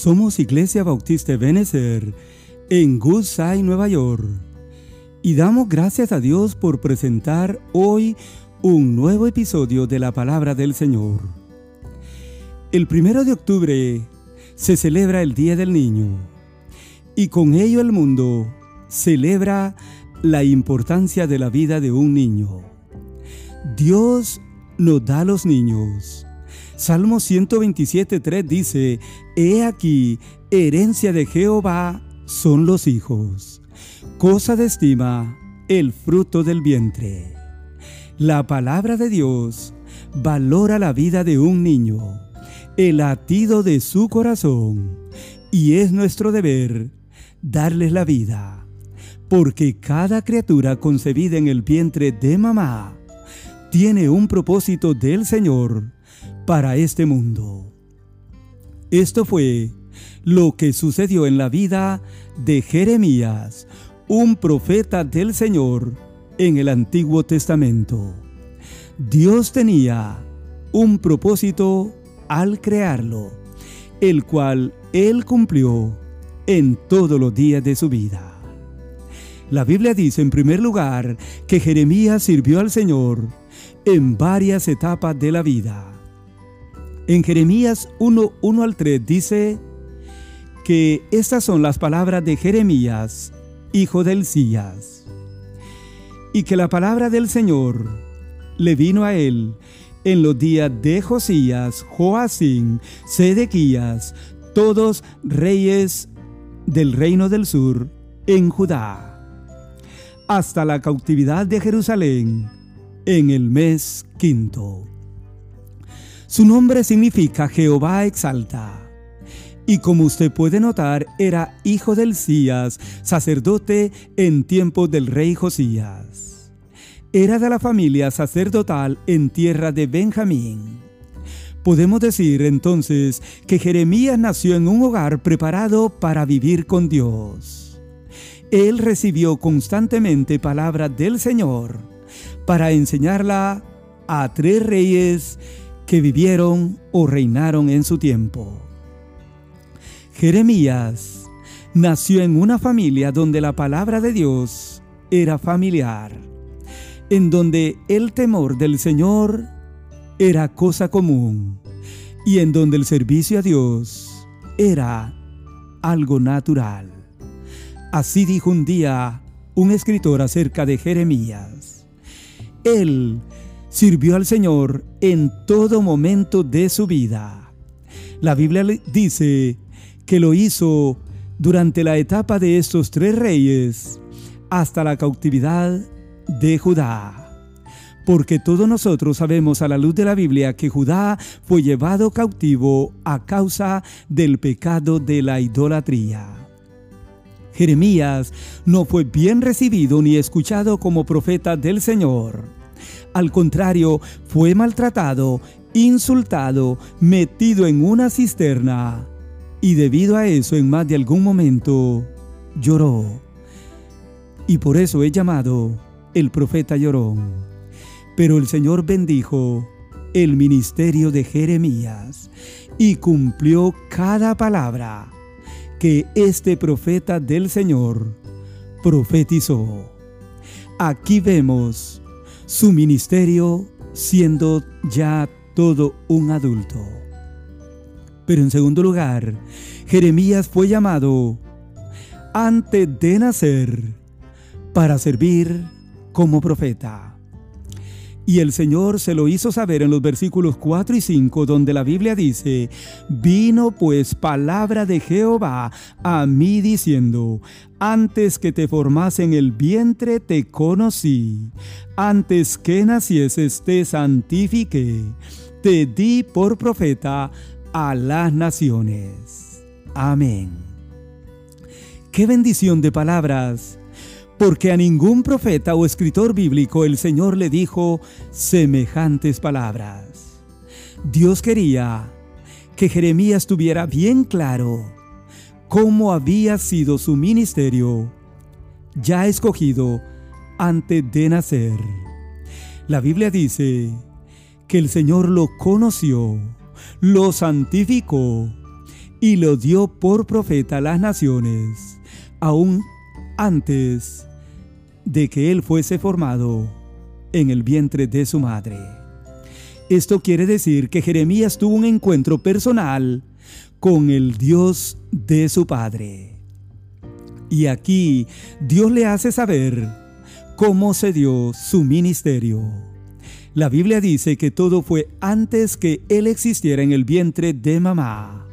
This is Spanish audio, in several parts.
Somos Iglesia Bautista Benecer en Goodside, Nueva York. Y damos gracias a Dios por presentar hoy un nuevo episodio de la Palabra del Señor. El primero de octubre se celebra el Día del Niño y con ello el mundo celebra la importancia de la vida de un niño. Dios nos da a los niños Salmo 127.3 dice, He aquí, herencia de Jehová son los hijos, cosa de estima el fruto del vientre. La palabra de Dios valora la vida de un niño, el latido de su corazón, y es nuestro deber darles la vida, porque cada criatura concebida en el vientre de mamá tiene un propósito del Señor para este mundo. Esto fue lo que sucedió en la vida de Jeremías, un profeta del Señor en el Antiguo Testamento. Dios tenía un propósito al crearlo, el cual él cumplió en todos los días de su vida. La Biblia dice en primer lugar que Jeremías sirvió al Señor en varias etapas de la vida. En Jeremías 1, 1 al 3 dice que estas son las palabras de Jeremías, hijo de Elías, y que la palabra del Señor le vino a él en los días de Josías, Joacín, Sedequías, todos reyes del reino del sur en Judá, hasta la cautividad de Jerusalén en el mes quinto. Su nombre significa Jehová exalta. Y como usted puede notar, era hijo del Cías, sacerdote en tiempos del rey Josías. Era de la familia sacerdotal en tierra de Benjamín. Podemos decir entonces que Jeremías nació en un hogar preparado para vivir con Dios. Él recibió constantemente palabras del Señor para enseñarla a tres reyes que vivieron o reinaron en su tiempo. Jeremías nació en una familia donde la palabra de Dios era familiar, en donde el temor del Señor era cosa común y en donde el servicio a Dios era algo natural. Así dijo un día un escritor acerca de Jeremías. Él sirvió al Señor en todo momento de su vida. La Biblia dice que lo hizo durante la etapa de estos tres reyes hasta la cautividad de Judá. Porque todos nosotros sabemos a la luz de la Biblia que Judá fue llevado cautivo a causa del pecado de la idolatría. Jeremías no fue bien recibido ni escuchado como profeta del Señor. Al contrario, fue maltratado, insultado, metido en una cisterna. Y debido a eso, en más de algún momento, lloró. Y por eso he llamado el profeta llorón. Pero el Señor bendijo el ministerio de Jeremías y cumplió cada palabra que este profeta del Señor profetizó. Aquí vemos su ministerio siendo ya todo un adulto. Pero en segundo lugar, Jeremías fue llamado antes de nacer para servir como profeta. Y el Señor se lo hizo saber en los versículos 4 y 5, donde la Biblia dice, vino pues palabra de Jehová a mí diciendo, antes que te formase en el vientre te conocí, antes que nacieses te santifiqué, te di por profeta a las naciones. Amén. Qué bendición de palabras porque a ningún profeta o escritor bíblico el Señor le dijo semejantes palabras. Dios quería que Jeremías tuviera bien claro cómo había sido su ministerio ya escogido antes de nacer. La Biblia dice que el Señor lo conoció, lo santificó y lo dio por profeta a las naciones, aún antes de que él fuese formado en el vientre de su madre. Esto quiere decir que Jeremías tuvo un encuentro personal con el Dios de su padre. Y aquí Dios le hace saber cómo se dio su ministerio. La Biblia dice que todo fue antes que él existiera en el vientre de mamá.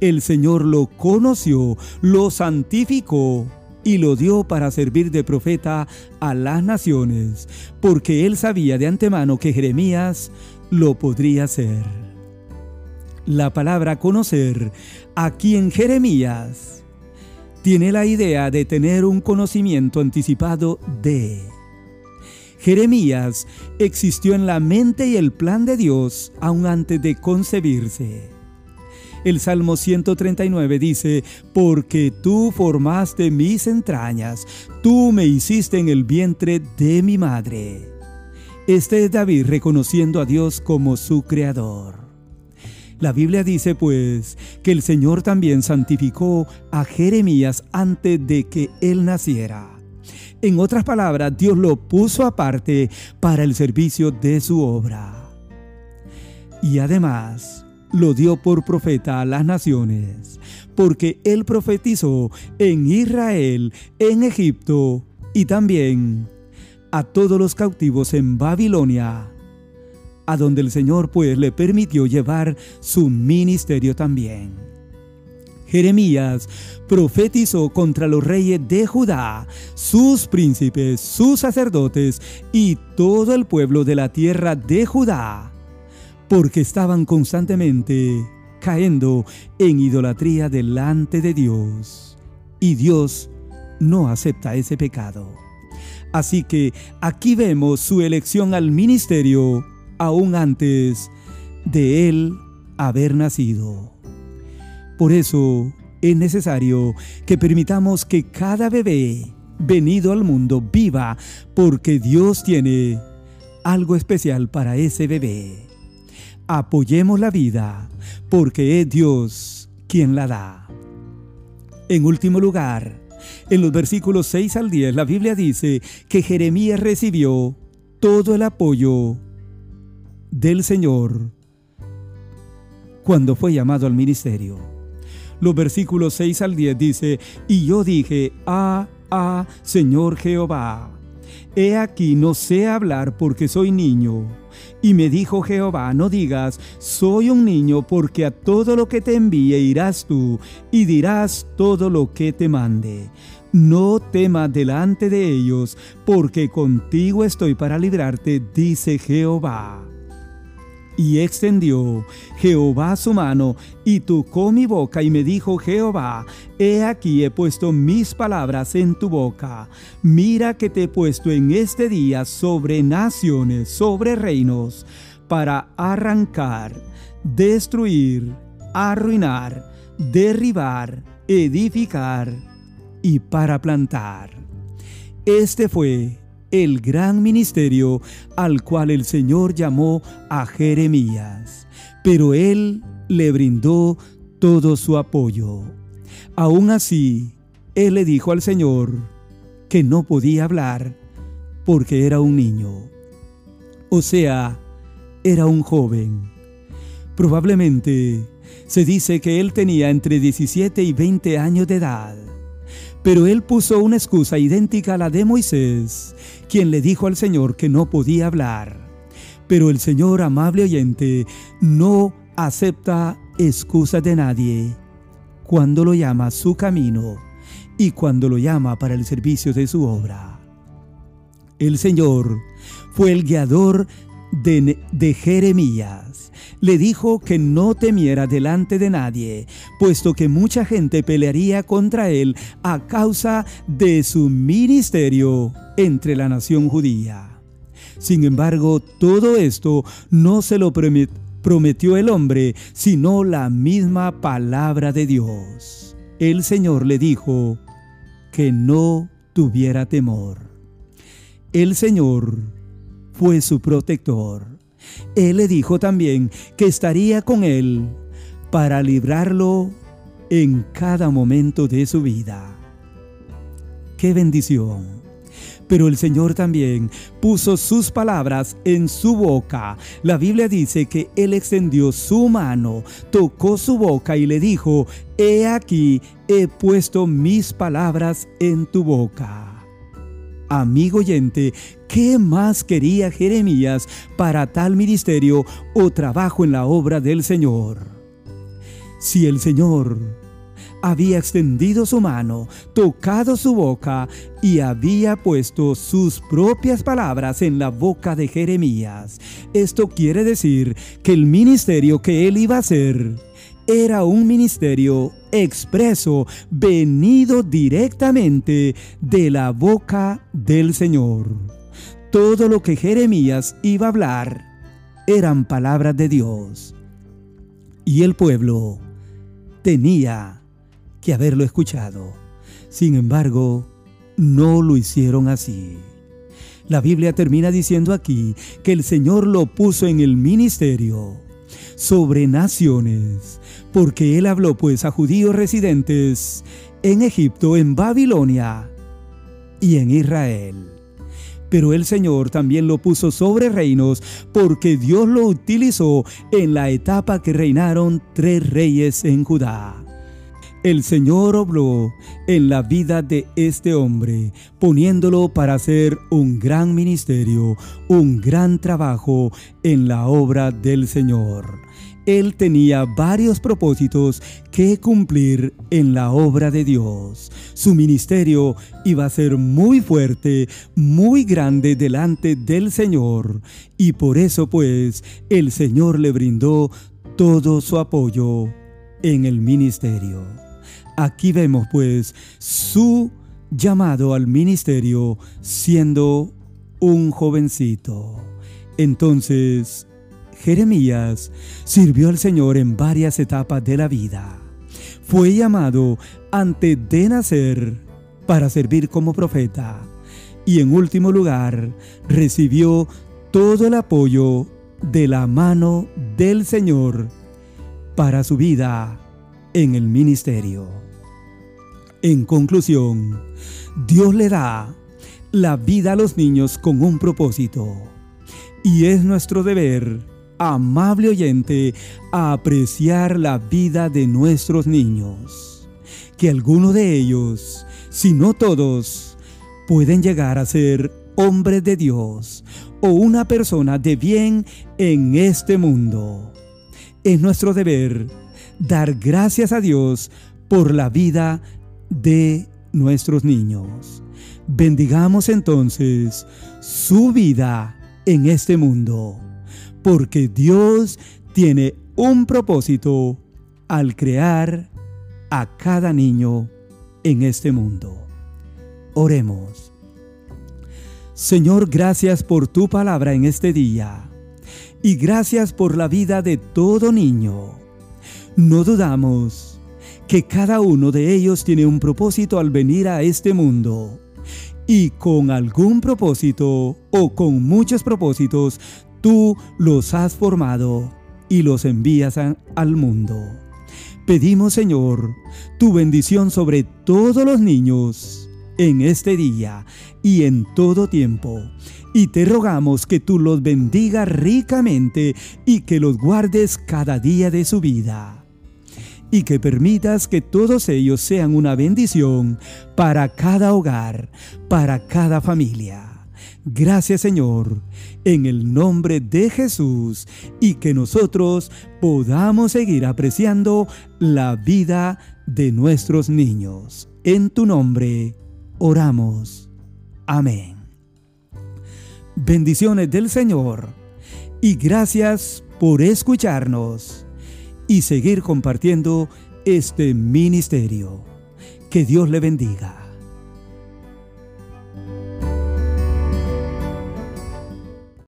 El Señor lo conoció, lo santificó y lo dio para servir de profeta a las naciones, porque él sabía de antemano que Jeremías lo podría hacer. La palabra conocer aquí en Jeremías tiene la idea de tener un conocimiento anticipado de. Jeremías existió en la mente y el plan de Dios aún antes de concebirse. El Salmo 139 dice, porque tú formaste mis entrañas, tú me hiciste en el vientre de mi madre. Este es David reconociendo a Dios como su creador. La Biblia dice pues que el Señor también santificó a Jeremías antes de que él naciera. En otras palabras, Dios lo puso aparte para el servicio de su obra. Y además, lo dio por profeta a las naciones, porque él profetizó en Israel, en Egipto y también a todos los cautivos en Babilonia, a donde el Señor pues le permitió llevar su ministerio también. Jeremías profetizó contra los reyes de Judá, sus príncipes, sus sacerdotes y todo el pueblo de la tierra de Judá porque estaban constantemente cayendo en idolatría delante de Dios. Y Dios no acepta ese pecado. Así que aquí vemos su elección al ministerio aún antes de él haber nacido. Por eso es necesario que permitamos que cada bebé venido al mundo viva porque Dios tiene algo especial para ese bebé. Apoyemos la vida porque es Dios quien la da. En último lugar, en los versículos 6 al 10, la Biblia dice que Jeremías recibió todo el apoyo del Señor cuando fue llamado al ministerio. Los versículos 6 al 10 dice, y yo dije, ah, ah, Señor Jehová, he aquí no sé hablar porque soy niño y me dijo Jehová, no digas, soy un niño, porque a todo lo que te envíe irás tú, y dirás todo lo que te mande. No temas delante de ellos, porque contigo estoy para librarte, dice Jehová. Y extendió Jehová su mano y tocó mi boca y me dijo Jehová, he aquí he puesto mis palabras en tu boca. Mira que te he puesto en este día sobre naciones, sobre reinos, para arrancar, destruir, arruinar, derribar, edificar y para plantar. Este fue el gran ministerio al cual el Señor llamó a Jeremías, pero él le brindó todo su apoyo. Aún así, él le dijo al Señor que no podía hablar porque era un niño. O sea, era un joven. Probablemente se dice que él tenía entre 17 y 20 años de edad. Pero él puso una excusa idéntica a la de Moisés, quien le dijo al Señor que no podía hablar. Pero el Señor, amable oyente, no acepta excusas de nadie cuando lo llama a su camino y cuando lo llama para el servicio de su obra. El Señor fue el guiador de, de Jeremías le dijo que no temiera delante de nadie, puesto que mucha gente pelearía contra él a causa de su ministerio entre la nación judía. Sin embargo, todo esto no se lo prometió el hombre, sino la misma palabra de Dios. El Señor le dijo que no tuviera temor. El Señor fue su protector. Él le dijo también que estaría con él para librarlo en cada momento de su vida. ¡Qué bendición! Pero el Señor también puso sus palabras en su boca. La Biblia dice que Él extendió su mano, tocó su boca y le dijo, He aquí, he puesto mis palabras en tu boca. Amigo oyente, ¿qué más quería Jeremías para tal ministerio o trabajo en la obra del Señor? Si el Señor había extendido su mano, tocado su boca y había puesto sus propias palabras en la boca de Jeremías. Esto quiere decir que el ministerio que él iba a hacer era un ministerio expreso, venido directamente de la boca del Señor. Todo lo que Jeremías iba a hablar eran palabras de Dios. Y el pueblo tenía que haberlo escuchado. Sin embargo, no lo hicieron así. La Biblia termina diciendo aquí que el Señor lo puso en el ministerio sobre naciones, porque Él habló pues a judíos residentes en Egipto, en Babilonia y en Israel. Pero el Señor también lo puso sobre reinos porque Dios lo utilizó en la etapa que reinaron tres reyes en Judá. El Señor obró en la vida de este hombre, poniéndolo para hacer un gran ministerio, un gran trabajo en la obra del Señor. Él tenía varios propósitos que cumplir en la obra de Dios. Su ministerio iba a ser muy fuerte, muy grande delante del Señor. Y por eso pues el Señor le brindó todo su apoyo en el ministerio. Aquí vemos pues su llamado al ministerio siendo un jovencito. Entonces, Jeremías sirvió al Señor en varias etapas de la vida. Fue llamado antes de nacer para servir como profeta. Y en último lugar, recibió todo el apoyo de la mano del Señor para su vida en el ministerio. En conclusión, Dios le da la vida a los niños con un propósito. Y es nuestro deber, amable oyente, apreciar la vida de nuestros niños. Que alguno de ellos, si no todos, pueden llegar a ser hombres de Dios o una persona de bien en este mundo. Es nuestro deber dar gracias a Dios por la vida de nuestros niños. Bendigamos entonces su vida en este mundo, porque Dios tiene un propósito al crear a cada niño en este mundo. Oremos. Señor, gracias por tu palabra en este día y gracias por la vida de todo niño. No dudamos que cada uno de ellos tiene un propósito al venir a este mundo. Y con algún propósito o con muchos propósitos, tú los has formado y los envías al mundo. Pedimos, Señor, tu bendición sobre todos los niños en este día y en todo tiempo. Y te rogamos que tú los bendigas ricamente y que los guardes cada día de su vida y que permitas que todos ellos sean una bendición para cada hogar, para cada familia. Gracias Señor, en el nombre de Jesús, y que nosotros podamos seguir apreciando la vida de nuestros niños. En tu nombre oramos. Amén. Bendiciones del Señor y gracias por escucharnos y seguir compartiendo este ministerio. Que Dios le bendiga.